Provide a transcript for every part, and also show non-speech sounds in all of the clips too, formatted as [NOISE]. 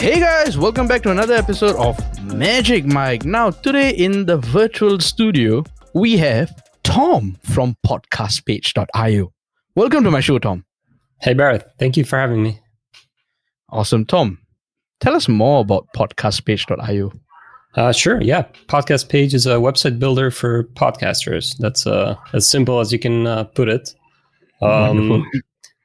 Hey guys, welcome back to another episode of Magic Mic. Now, today in the virtual studio, we have Tom from podcastpage.io. Welcome to my show, Tom. Hey, Bharath. Thank you for having me. Awesome. Tom, tell us more about podcastpage.io. Uh, sure. Yeah. Podcast Page is a website builder for podcasters. That's uh, as simple as you can uh, put it. Um,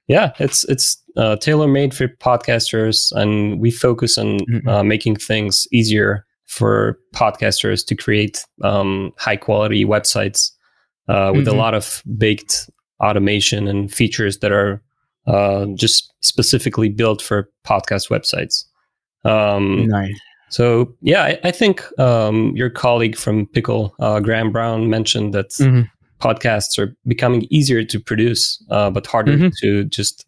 yeah, it's it's uh, tailor made for podcasters, and we focus on Mhm. uh, making things easier for podcasters to create um, high quality websites uh, with a Mhm. lot of baked automation and features that are uh, just specifically built for podcast websites. Um, Nice. so yeah, I, I think um, your colleague from Pikkal, uh, Graham Brown, mentioned that Mhm. podcasts are becoming easier to produce, uh, but harder Mhm. to just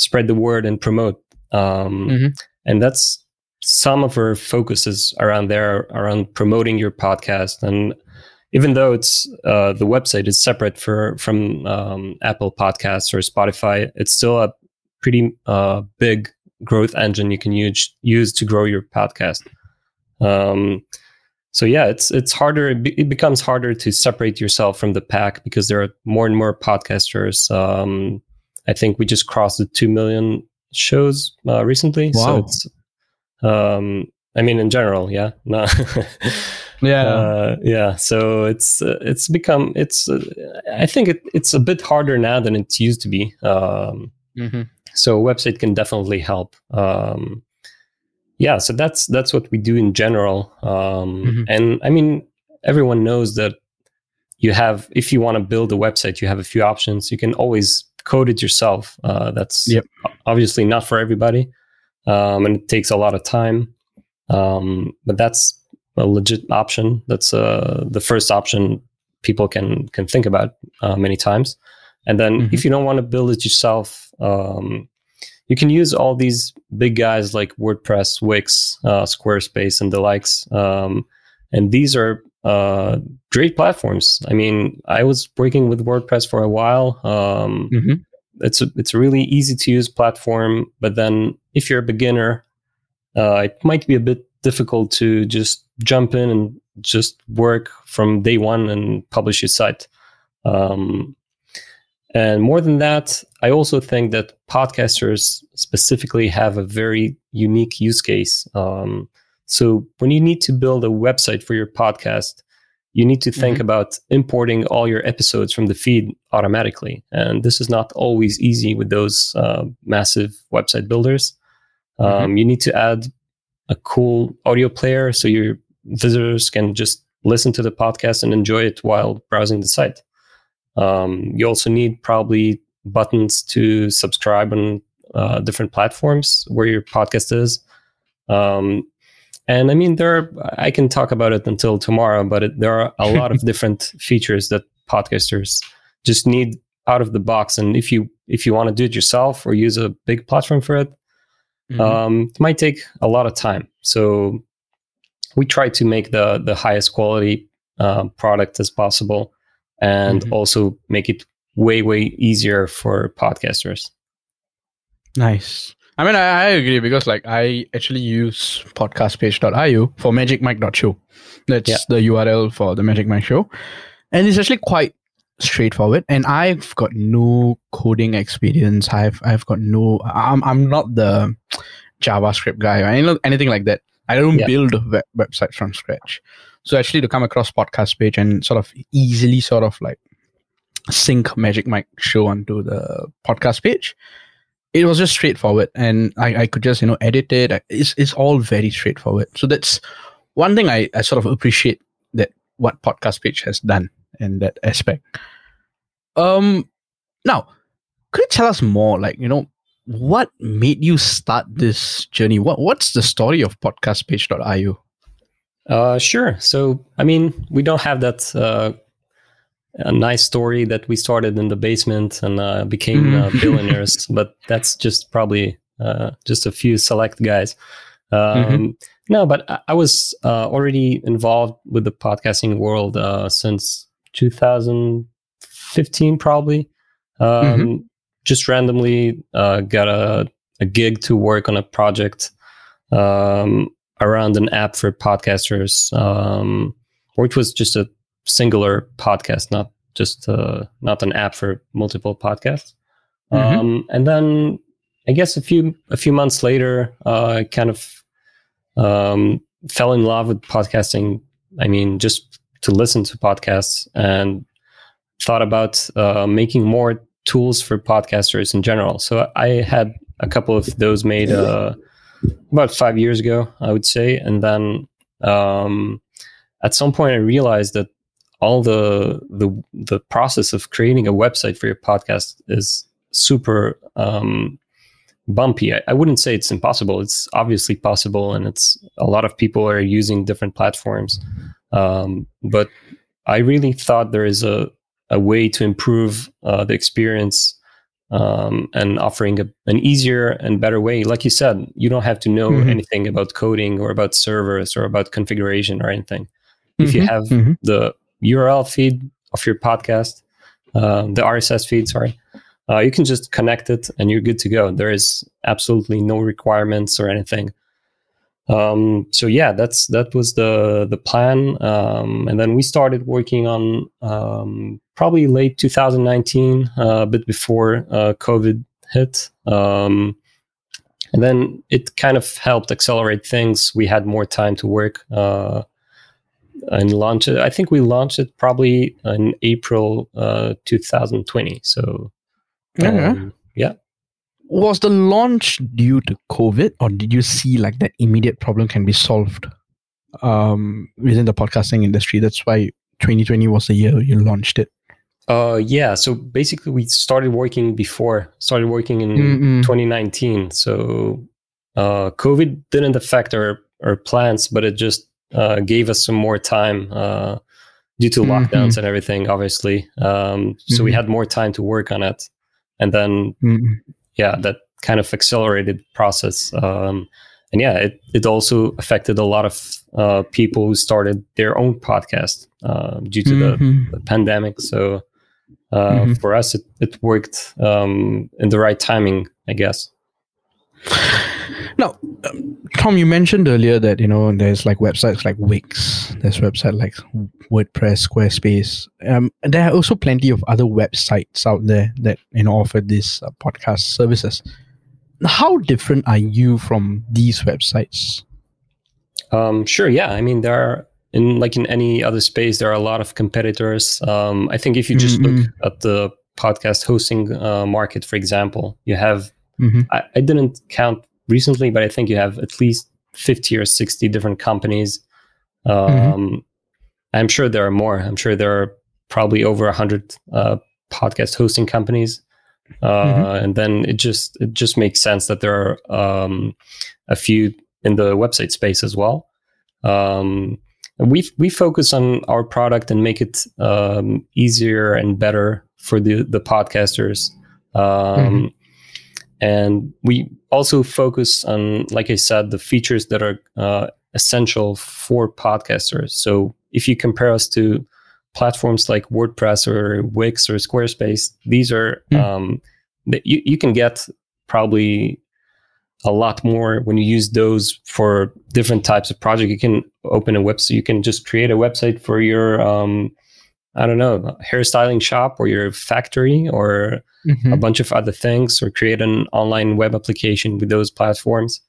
spread the word and promote. Um, Mhm. And that's some of her focuses around there, around promoting your podcast. And even though it's uh, the website is separate for from um, Apple Podcasts or Spotify, it's still a pretty uh, big growth engine you can use use to grow your podcast. Um, so yeah, it's it's harder. It, be, it becomes harder to separate yourself from the pack because there are more and more podcasters. Um, I think we just crossed the two million shows uh, recently. So Wow. it's, um, I mean, in general, yeah, no, [LAUGHS] Yeah. uh, yeah. So it's uh, it's become it's. Uh, I think it, it's a bit harder now than it used to be. Um, Mhm. so a website can definitely help um yeah so that's that's what we do in general um Mhm. and i mean everyone knows that you have if you want to build a website you have a few options you can always code it yourself uh that's Yep. obviously not for everybody um and it takes a lot of time um but that's a legit option that's uh the first option people can can think about uh, many times and then Mhm. if you don't want to build it yourself, um, you can use all these big guys like WordPress, Wix, uh, Squarespace, and the likes. Um, and these are uh, great platforms. I mean, I was working with WordPress for a while. Um, Mhm. It's a, it's a really easy to use platform, but then if you're a beginner, uh, it might be a bit difficult to just jump in and just work from day one and publish your site. Um, and more than that, I also think that podcasters specifically have a very unique use case. Um, so when you need to build a website for your podcast, you need to think Mhm. about importing all your episodes from the feed automatically. And this is not always easy with those uh, massive website builders. Um, You need to add a cool audio player so your visitors can just listen to the podcast and enjoy it while browsing the site. Um, you also need probably buttons to subscribe on uh, different platforms where your podcast is. Um, and I mean, there are, I can talk about it until tomorrow, but it, there are a [LAUGHS] lot of different features that podcasters just need out of the box. And if you if you want to do it yourself or use a big platform for it, Mhm. um, it might take a lot of time. So we try to make the the highest quality uh, product as possible, and Mhm. also make it way way easier for podcasters. Nice. I mean, I, I agree because like I actually use podcastpage.io for Magic magicmike.show. That's Yeah. the URL for the Magic Mic show. And it's actually quite straightforward. And I've got no coding experience. I've I've got no I'm I'm not the JavaScript guy or any, anything like that. I don't Yeah. build web, websites from scratch. So actually to come across podcast page and sort of easily sort of like sync Magic Mic show onto the podcast page it was just straightforward and I, I could just you know edit it. It's, it's all very straightforward. So that's one thing I, I sort of appreciate that what podcast page has done in that aspect. Um now could you tell us more like you know what made you start this journey? What what's the story of podcastpage.io Uh, sure. So, I mean, we don't have that uh, a nice story that we started in the basement and uh, became uh, Mhm. [LAUGHS] billionaires, but that's just probably uh, just a few select guys. Um, No, but I, I was uh, already involved with the podcasting world uh, since 2015, probably. Um, Just randomly uh, got a, a gig to work on a project um, around an app for podcasters, um, or was just a singular podcast, not just uh, not an app for multiple podcasts. Mhm. Um, and then I guess a few a few months later, uh, I kind of um, fell in love with podcasting. I mean, just to listen to podcasts and thought about uh, making more tools for podcasters in general. So I had a couple of those made uh, about five years ago, I would say, and then um, at some point I realized that all the the the process of creating a website for your podcast is super um, bumpy. I, I wouldn't say it's impossible. It's obviously possible, and it's a lot of people are using different platforms. Um, but I really thought there is a a way to improve uh, the experience um, and offering a, an easier and better way. Like you said, you don't have to know Mhm. anything about coding or about servers or about configuration or anything. If you Mhm, have mhm. the URL feed of your podcast, uh, the RSS feed, sorry, uh, you can just connect it and you're good to go. There is absolutely no requirements or anything. Um, so yeah, that's that was the the plan, um, and then we started working on um, probably late 2019, uh, a bit before uh, COVID hit. Um, and then it kind of helped accelerate things. We had more time to work uh, and launch it. I think we launched it probably in April uh, 2020. So Okay. um, yeah. Was the launch due to COVID, or did you see like that immediate problem can be solved um, within the podcasting industry? That's why 2020 was the year you launched it. Uh, yeah. So basically, we started working before. Started working in Mm-mm. 2019. So uh, COVID didn't affect our our plans, but it just uh, gave us some more time uh, due to lockdowns and everything. Obviously, um, so we Mhm. had more time to work on it, and then Mm-mm. yeah, that kind of accelerated process. Um, and yeah, it, it also affected a lot of uh, people who started their own podcast uh, due to the Mhm. the pandemic. So uh, Mhm. for us, it, it worked um, in the right timing, I guess. Now, um, Tom, you mentioned earlier that you know there's like websites like Wix, there's website like WordPress, Squarespace. Um, and there are also plenty of other websites out there that you know offer these uh, podcast services. How different are you from these websites? Um, sure, yeah. I mean, there are in like in any other space, there are a lot of competitors. Um, I think if you just look Mhm. at the podcast hosting uh, market, for example, you have Mhm. I, I didn't count recently, but I think you have at least 50 or 60 different companies. Um, I'm sure there are more. I'm sure there are probably over 100 uh, podcast hosting companies. Uh, And then it just it just makes sense that there are um, a few in the website space as well. Um, we we focus on our product and make it um, easier and better for the the podcasters. Um, And we also focus on, like I said, the features that are uh, essential for podcasters. So if you compare us to platforms like WordPress or Wix or Squarespace, these are Mm. um, that you, you can get probably a lot more when you use those for different types of project. You can open a website. You can just create a website for your, um, I don't know, hairstyling shop or your factory or a Mhm. bunch of other things or create an online web application with those platforms.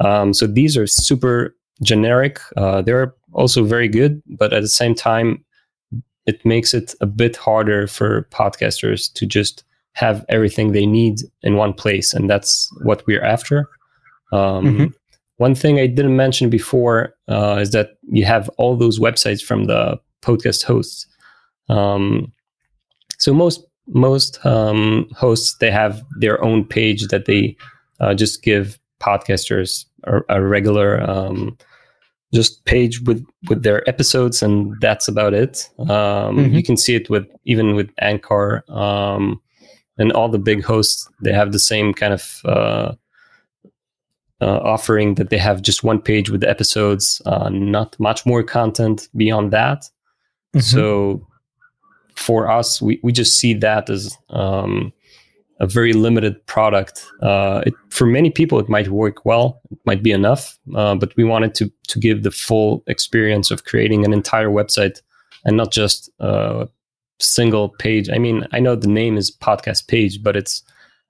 Um, so these are super generic. Uh, they're also very good, but at the same time, it makes it a bit harder for podcasters to just have everything they need in one place. And that's what we're after. Um, Mhm. One thing I didn't mention before uh, is that you have all those websites from the podcast hosts. Um, so most most um, hosts they have their own page that they uh, just give podcasters a, a regular um, just page with with their episodes and that's about it um, Mhm. you can see it with even with anchor um, and all the big hosts they have the same kind of uh, uh, offering that they have just one page with the episodes uh, not much more content beyond that Mhm. so for us, we, we just see that as um, a very limited product. Uh, it, for many people, it might work well, it might be enough, uh, but we wanted to to give the full experience of creating an entire website and not just a single page. I mean, I know the name is podcast page, but it's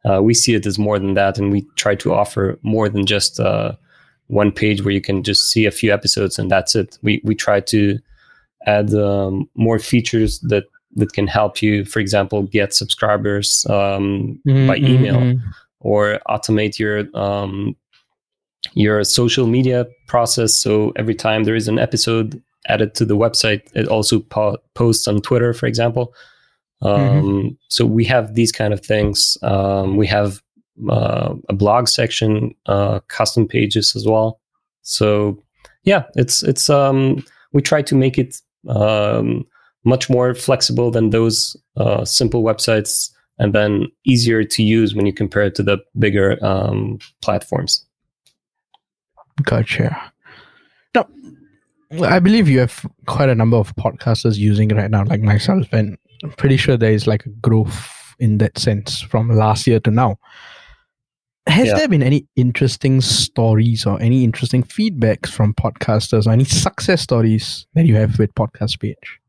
uh, we see it as more than that, and we try to offer more than just uh, one page where you can just see a few episodes and that's it. We we try to add um, more features that that can help you, for example, get subscribers um, mm-hmm, by email mm-hmm. or automate your um, your social media process. So every time there is an episode added to the website, it also po- posts on Twitter, for example. Mm-hmm. Um, so we have these kind of things. Um, we have uh, a blog section, uh, custom pages as well. So yeah, it's it's um, we try to make it um, much more flexible than those uh, simple websites, and then easier to use when you compare it to the bigger um, platforms. Gotcha. Now, I believe you have quite a number of podcasters using it right now, like myself, and I'm pretty sure there is like a growth in that sense from last year to now. Has yeah. there been any interesting stories or any interesting feedbacks from podcasters or any success stories that you have with Podcast Page?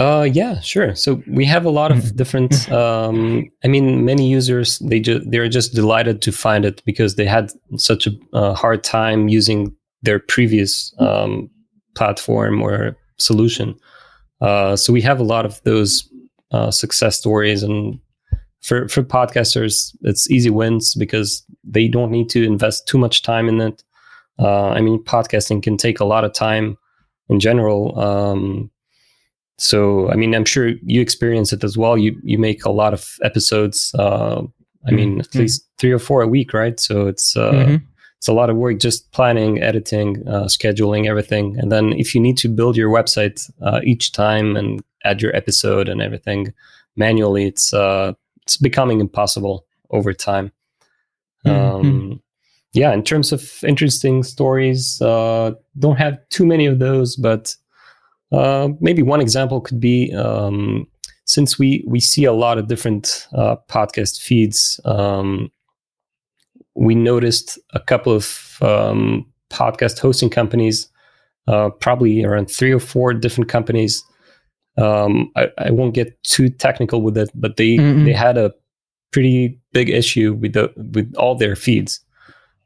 Uh, yeah, sure. So we have a lot of mm-hmm. different. Mm-hmm. Um, I mean, many users they just they're just delighted to find it because they had such a uh, hard time using their previous um, platform or solution. Uh, so we have a lot of those uh, success stories, and for for podcasters, it's easy wins because they don't need to invest too much time in it. Uh, I mean, podcasting can take a lot of time in general. Um, so, I mean, I'm sure you experience it as well. You you make a lot of episodes. Uh, I mean, mm-hmm. at least three or four a week, right? So it's uh, mm-hmm. it's a lot of work just planning, editing, uh, scheduling everything, and then if you need to build your website uh, each time and add your episode and everything manually, it's uh, it's becoming impossible over time. Mm-hmm. Um, yeah, in terms of interesting stories, uh, don't have too many of those, but uh, maybe one example could be um, since we we see a lot of different uh, podcast feeds. Um, we noticed a couple of um, podcast hosting companies, uh, probably around three or four different companies. Um, I, I, won't get too technical with it, but they mm-hmm. they had a pretty big issue with the with all their feeds.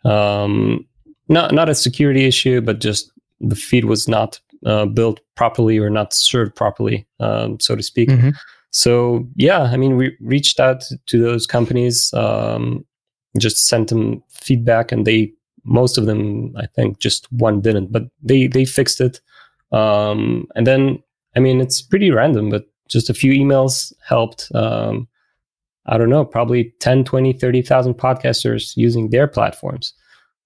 Um, not not a security issue, but just the feed was not uh, built properly or not served properly, um, so to speak. Mm-hmm. So yeah, I mean, we reached out to those companies, um, just sent them feedback, and they most of them, I think, just one didn't, but they they fixed it. Um, and then, I mean, it's pretty random, but just a few emails helped. Um, I don't know, probably 10, 20, 30,000 podcasters using their platforms.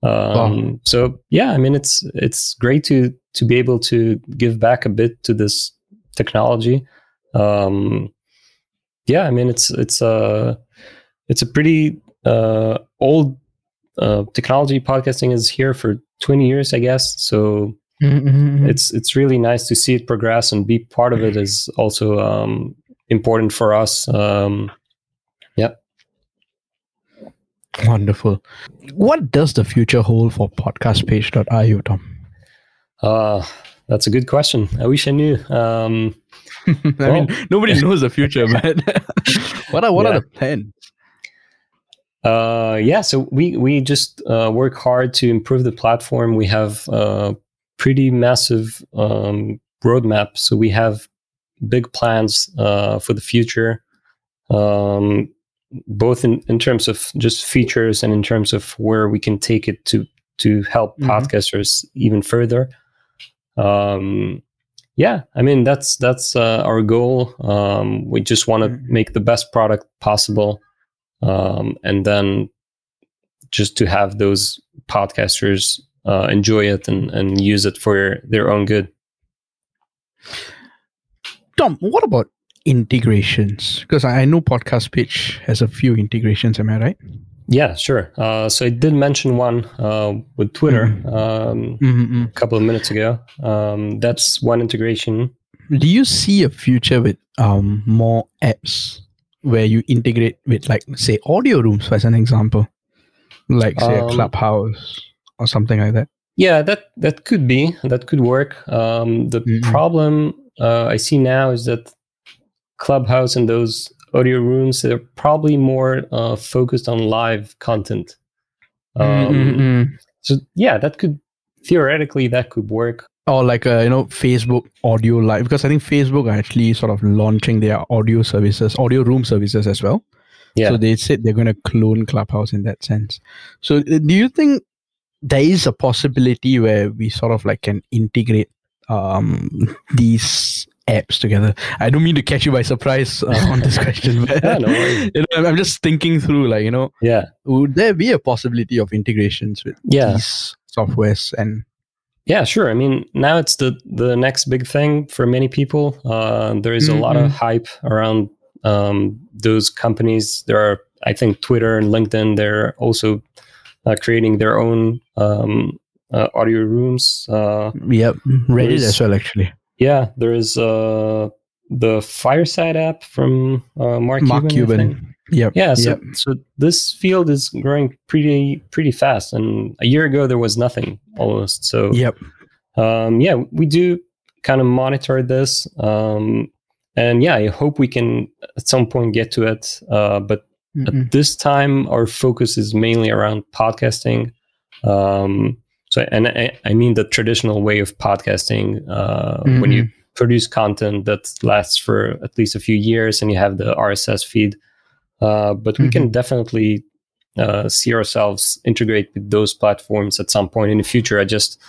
Um, wow. So yeah, I mean, it's it's great to to be able to give back a bit to this technology. Um, yeah, I mean, it's it's a it's a pretty uh, old uh, technology. Podcasting is here for twenty years, I guess. So mm-hmm. it's it's really nice to see it progress and be part of it is also um, important for us. Um, yeah. Wonderful. What does the future hold for podcastpage.io, Tom? Uh, that's a good question. I wish I knew. Um, [LAUGHS] I well, mean, nobody [LAUGHS] knows the future, but [LAUGHS] what are what yeah. are the plans? Uh, yeah, so we we just uh, work hard to improve the platform. We have a pretty massive um, roadmap, so we have big plans uh, for the future. Um, both in, in terms of just features and in terms of where we can take it to to help mm-hmm. podcasters even further. Um, yeah, I mean that's that's uh, our goal. Um, we just want to mm-hmm. make the best product possible, um, and then just to have those podcasters uh, enjoy it and, and use it for their own good. Tom, what about integrations? Because I know Podcast Pitch has a few integrations. Am I right? Yeah, sure. Uh, so I did mention one uh, with Twitter mm-hmm. Um, mm-hmm. a couple of minutes ago. Um, that's one integration. Do you see a future with um, more apps where you integrate with like say audio rooms as an example, like say Um, a clubhouse or something like that. Yeah, that that could be that could work. Um, the Mhm. problem uh, I see now is that Clubhouse and those audio rooms they're probably more uh, focused on live content. Um, Mm-mm-mm. So yeah, that could theoretically that could work. Or like uh, you know Facebook audio live because I think Facebook are actually sort of launching their audio services, audio room services as well. Yeah. So they said they're going to clone Clubhouse in that sense. So uh, do you think there is a possibility where we sort of like can integrate um, these apps together? I don't mean to catch you by surprise uh, [LAUGHS] on this question, but Yeah, no [LAUGHS] you know, I'm- just thinking through like you know, Yeah, would there be a possibility of integrations with yeah. these softwares and Yeah, sure. I mean, now it's the the next big thing for many people. Uh, there is a lot of hype around um, those companies. There are, I think, Twitter and LinkedIn. They're also uh, creating their own um, uh, audio rooms. Uh, Yep, Reddit as well, actually. Yeah, there is uh, the Fireside app from uh, Mark, Mark Cuban. Cuban. Yep. Yeah, so, yep. so this field is growing pretty pretty fast, and a year ago there was nothing almost. So Yep. um, yeah, we do kind of monitor this, um, and yeah, I hope we can at some point get to it. Uh, but Mm-mm. at this time, our focus is mainly around podcasting. Um, so, and I, I mean the traditional way of podcasting, uh, when you produce content that lasts for at least a few years, and you have the RSS feed. Uh, but we can definitely uh, see ourselves integrate with those platforms at some point in the future. I just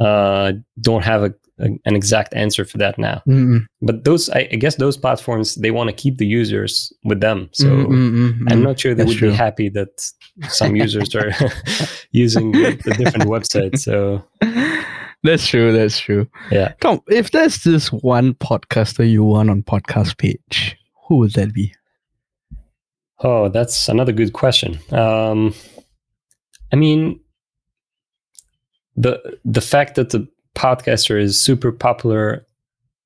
uh, don't have a, a, an exact answer for that now. Mm-mm. But those, I, I guess, those platforms they want to keep the users with them. Mm-hmm, so Mm-mm-mm-mm. I'm mm-hmm. not sure they That's would true. be happy that some users are [LAUGHS] [LAUGHS] using the, the different websites. So [LAUGHS] That's true. That's true. Yeah. Tom, if there's this one podcaster you want on podcast page, who would that be? Oh, that's another good question. Um, I mean, the the fact that the podcaster is super popular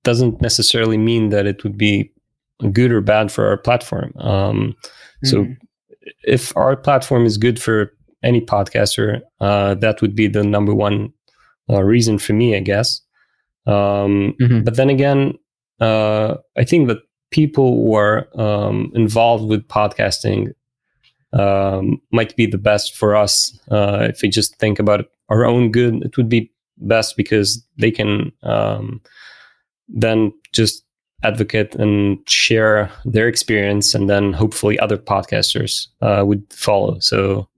doesn't necessarily mean that it would be good or bad for our platform. Um, So, Mm. if our platform is good for any podcaster, uh, that would be the number one uh, reason for me, I guess. Um, Mhm. But then again, uh, I think that people who are um, involved with podcasting um, might be the best for us. Uh, if we just think about our own good, it would be best because they can um, then just advocate and share their experience, and then hopefully other podcasters uh, would follow. So,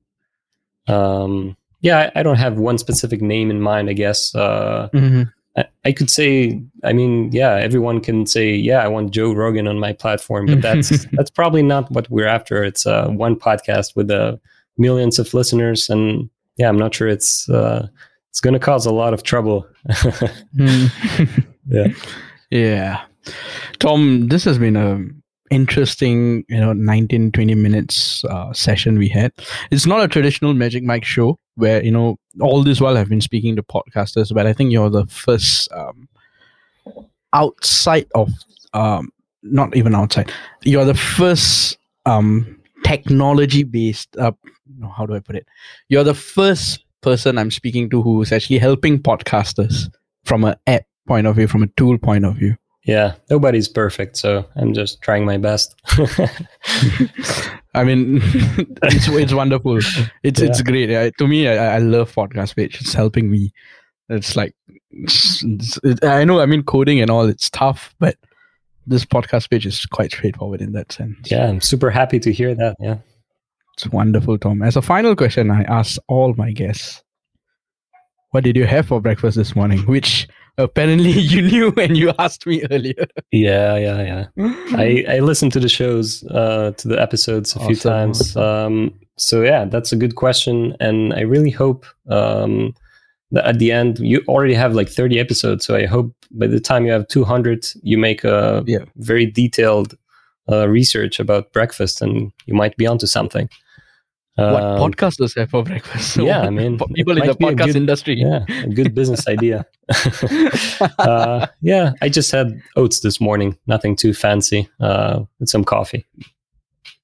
um, yeah, I, I don't have one specific name in mind. I guess uh, Mhm. I, I could say, I mean, yeah, everyone can say, yeah, I want Joe Rogan on my platform, but that's [LAUGHS] that's probably not what we're after. It's uh, one podcast with uh, millions of listeners, and yeah, I'm not sure it's uh, it's going to cause a lot of trouble. Mm. [LAUGHS] Yeah. Yeah. Tom, this has been a interesting, you know, 19, 20 minutes uh, session we had. It's not a traditional Magic Mic show where, you know, all this while I've been speaking to podcasters, but I think you're the first um, outside of, um, not even outside, you're the first um, technology based, uh, how do I put it? You're the first person I'm speaking to who's actually helping podcasters from an app point of view, from a tool point of view. yeah, nobody's perfect, so I'm just trying my best. [LAUGHS] I mean, [LAUGHS] it's it's wonderful. It's it's great. I, to me, I, I love podcast page. It's helping me. It's like it's- it's- I know. I mean, coding and all. It's tough, but this podcast page is quite straightforward in that sense. yeah, I'm super happy to hear that. Yeah. It's wonderful, Tom. As a final question, I ask all my guests, "What did you have for breakfast this morning?" Which apparently [LAUGHS] you knew when you asked me earlier. Yeah, yeah, yeah. I, I listened to the shows, uh, to the episodes a few times. Um, so yeah, that's a good question, and I really hope um, that at the end you already have like thirty episodes. So I hope by the time you have two hundred, you make a Yeah. very detailed uh, research about breakfast, and you might be onto something. What Um, podcasters have for breakfast? [LAUGHS] yeah, I [LAUGHS] mean, people in the might be a podcast good- industry. yeah, a good business idea. [LAUGHS] uh, yeah, I just had oats this morning. Nothing too fancy. Uh, with some coffee.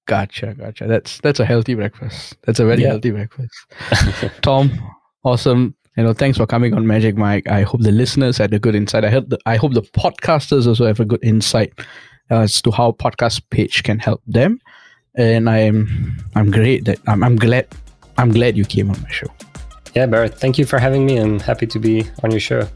Gotcha, gotcha. That's that's a healthy breakfast. That's a very Yeah. healthy breakfast. Tom, awesome. You know, thanks for coming on Magic Mic. I hope the listeners had a good insight. I hope the, I hope the podcasters also have a good insight as to how podcast page can help them. And I'm I'm great that I'm, I'm glad I'm glad you came on my show. Yeah, Bharath, thank you for having me. I'm happy to be on your show.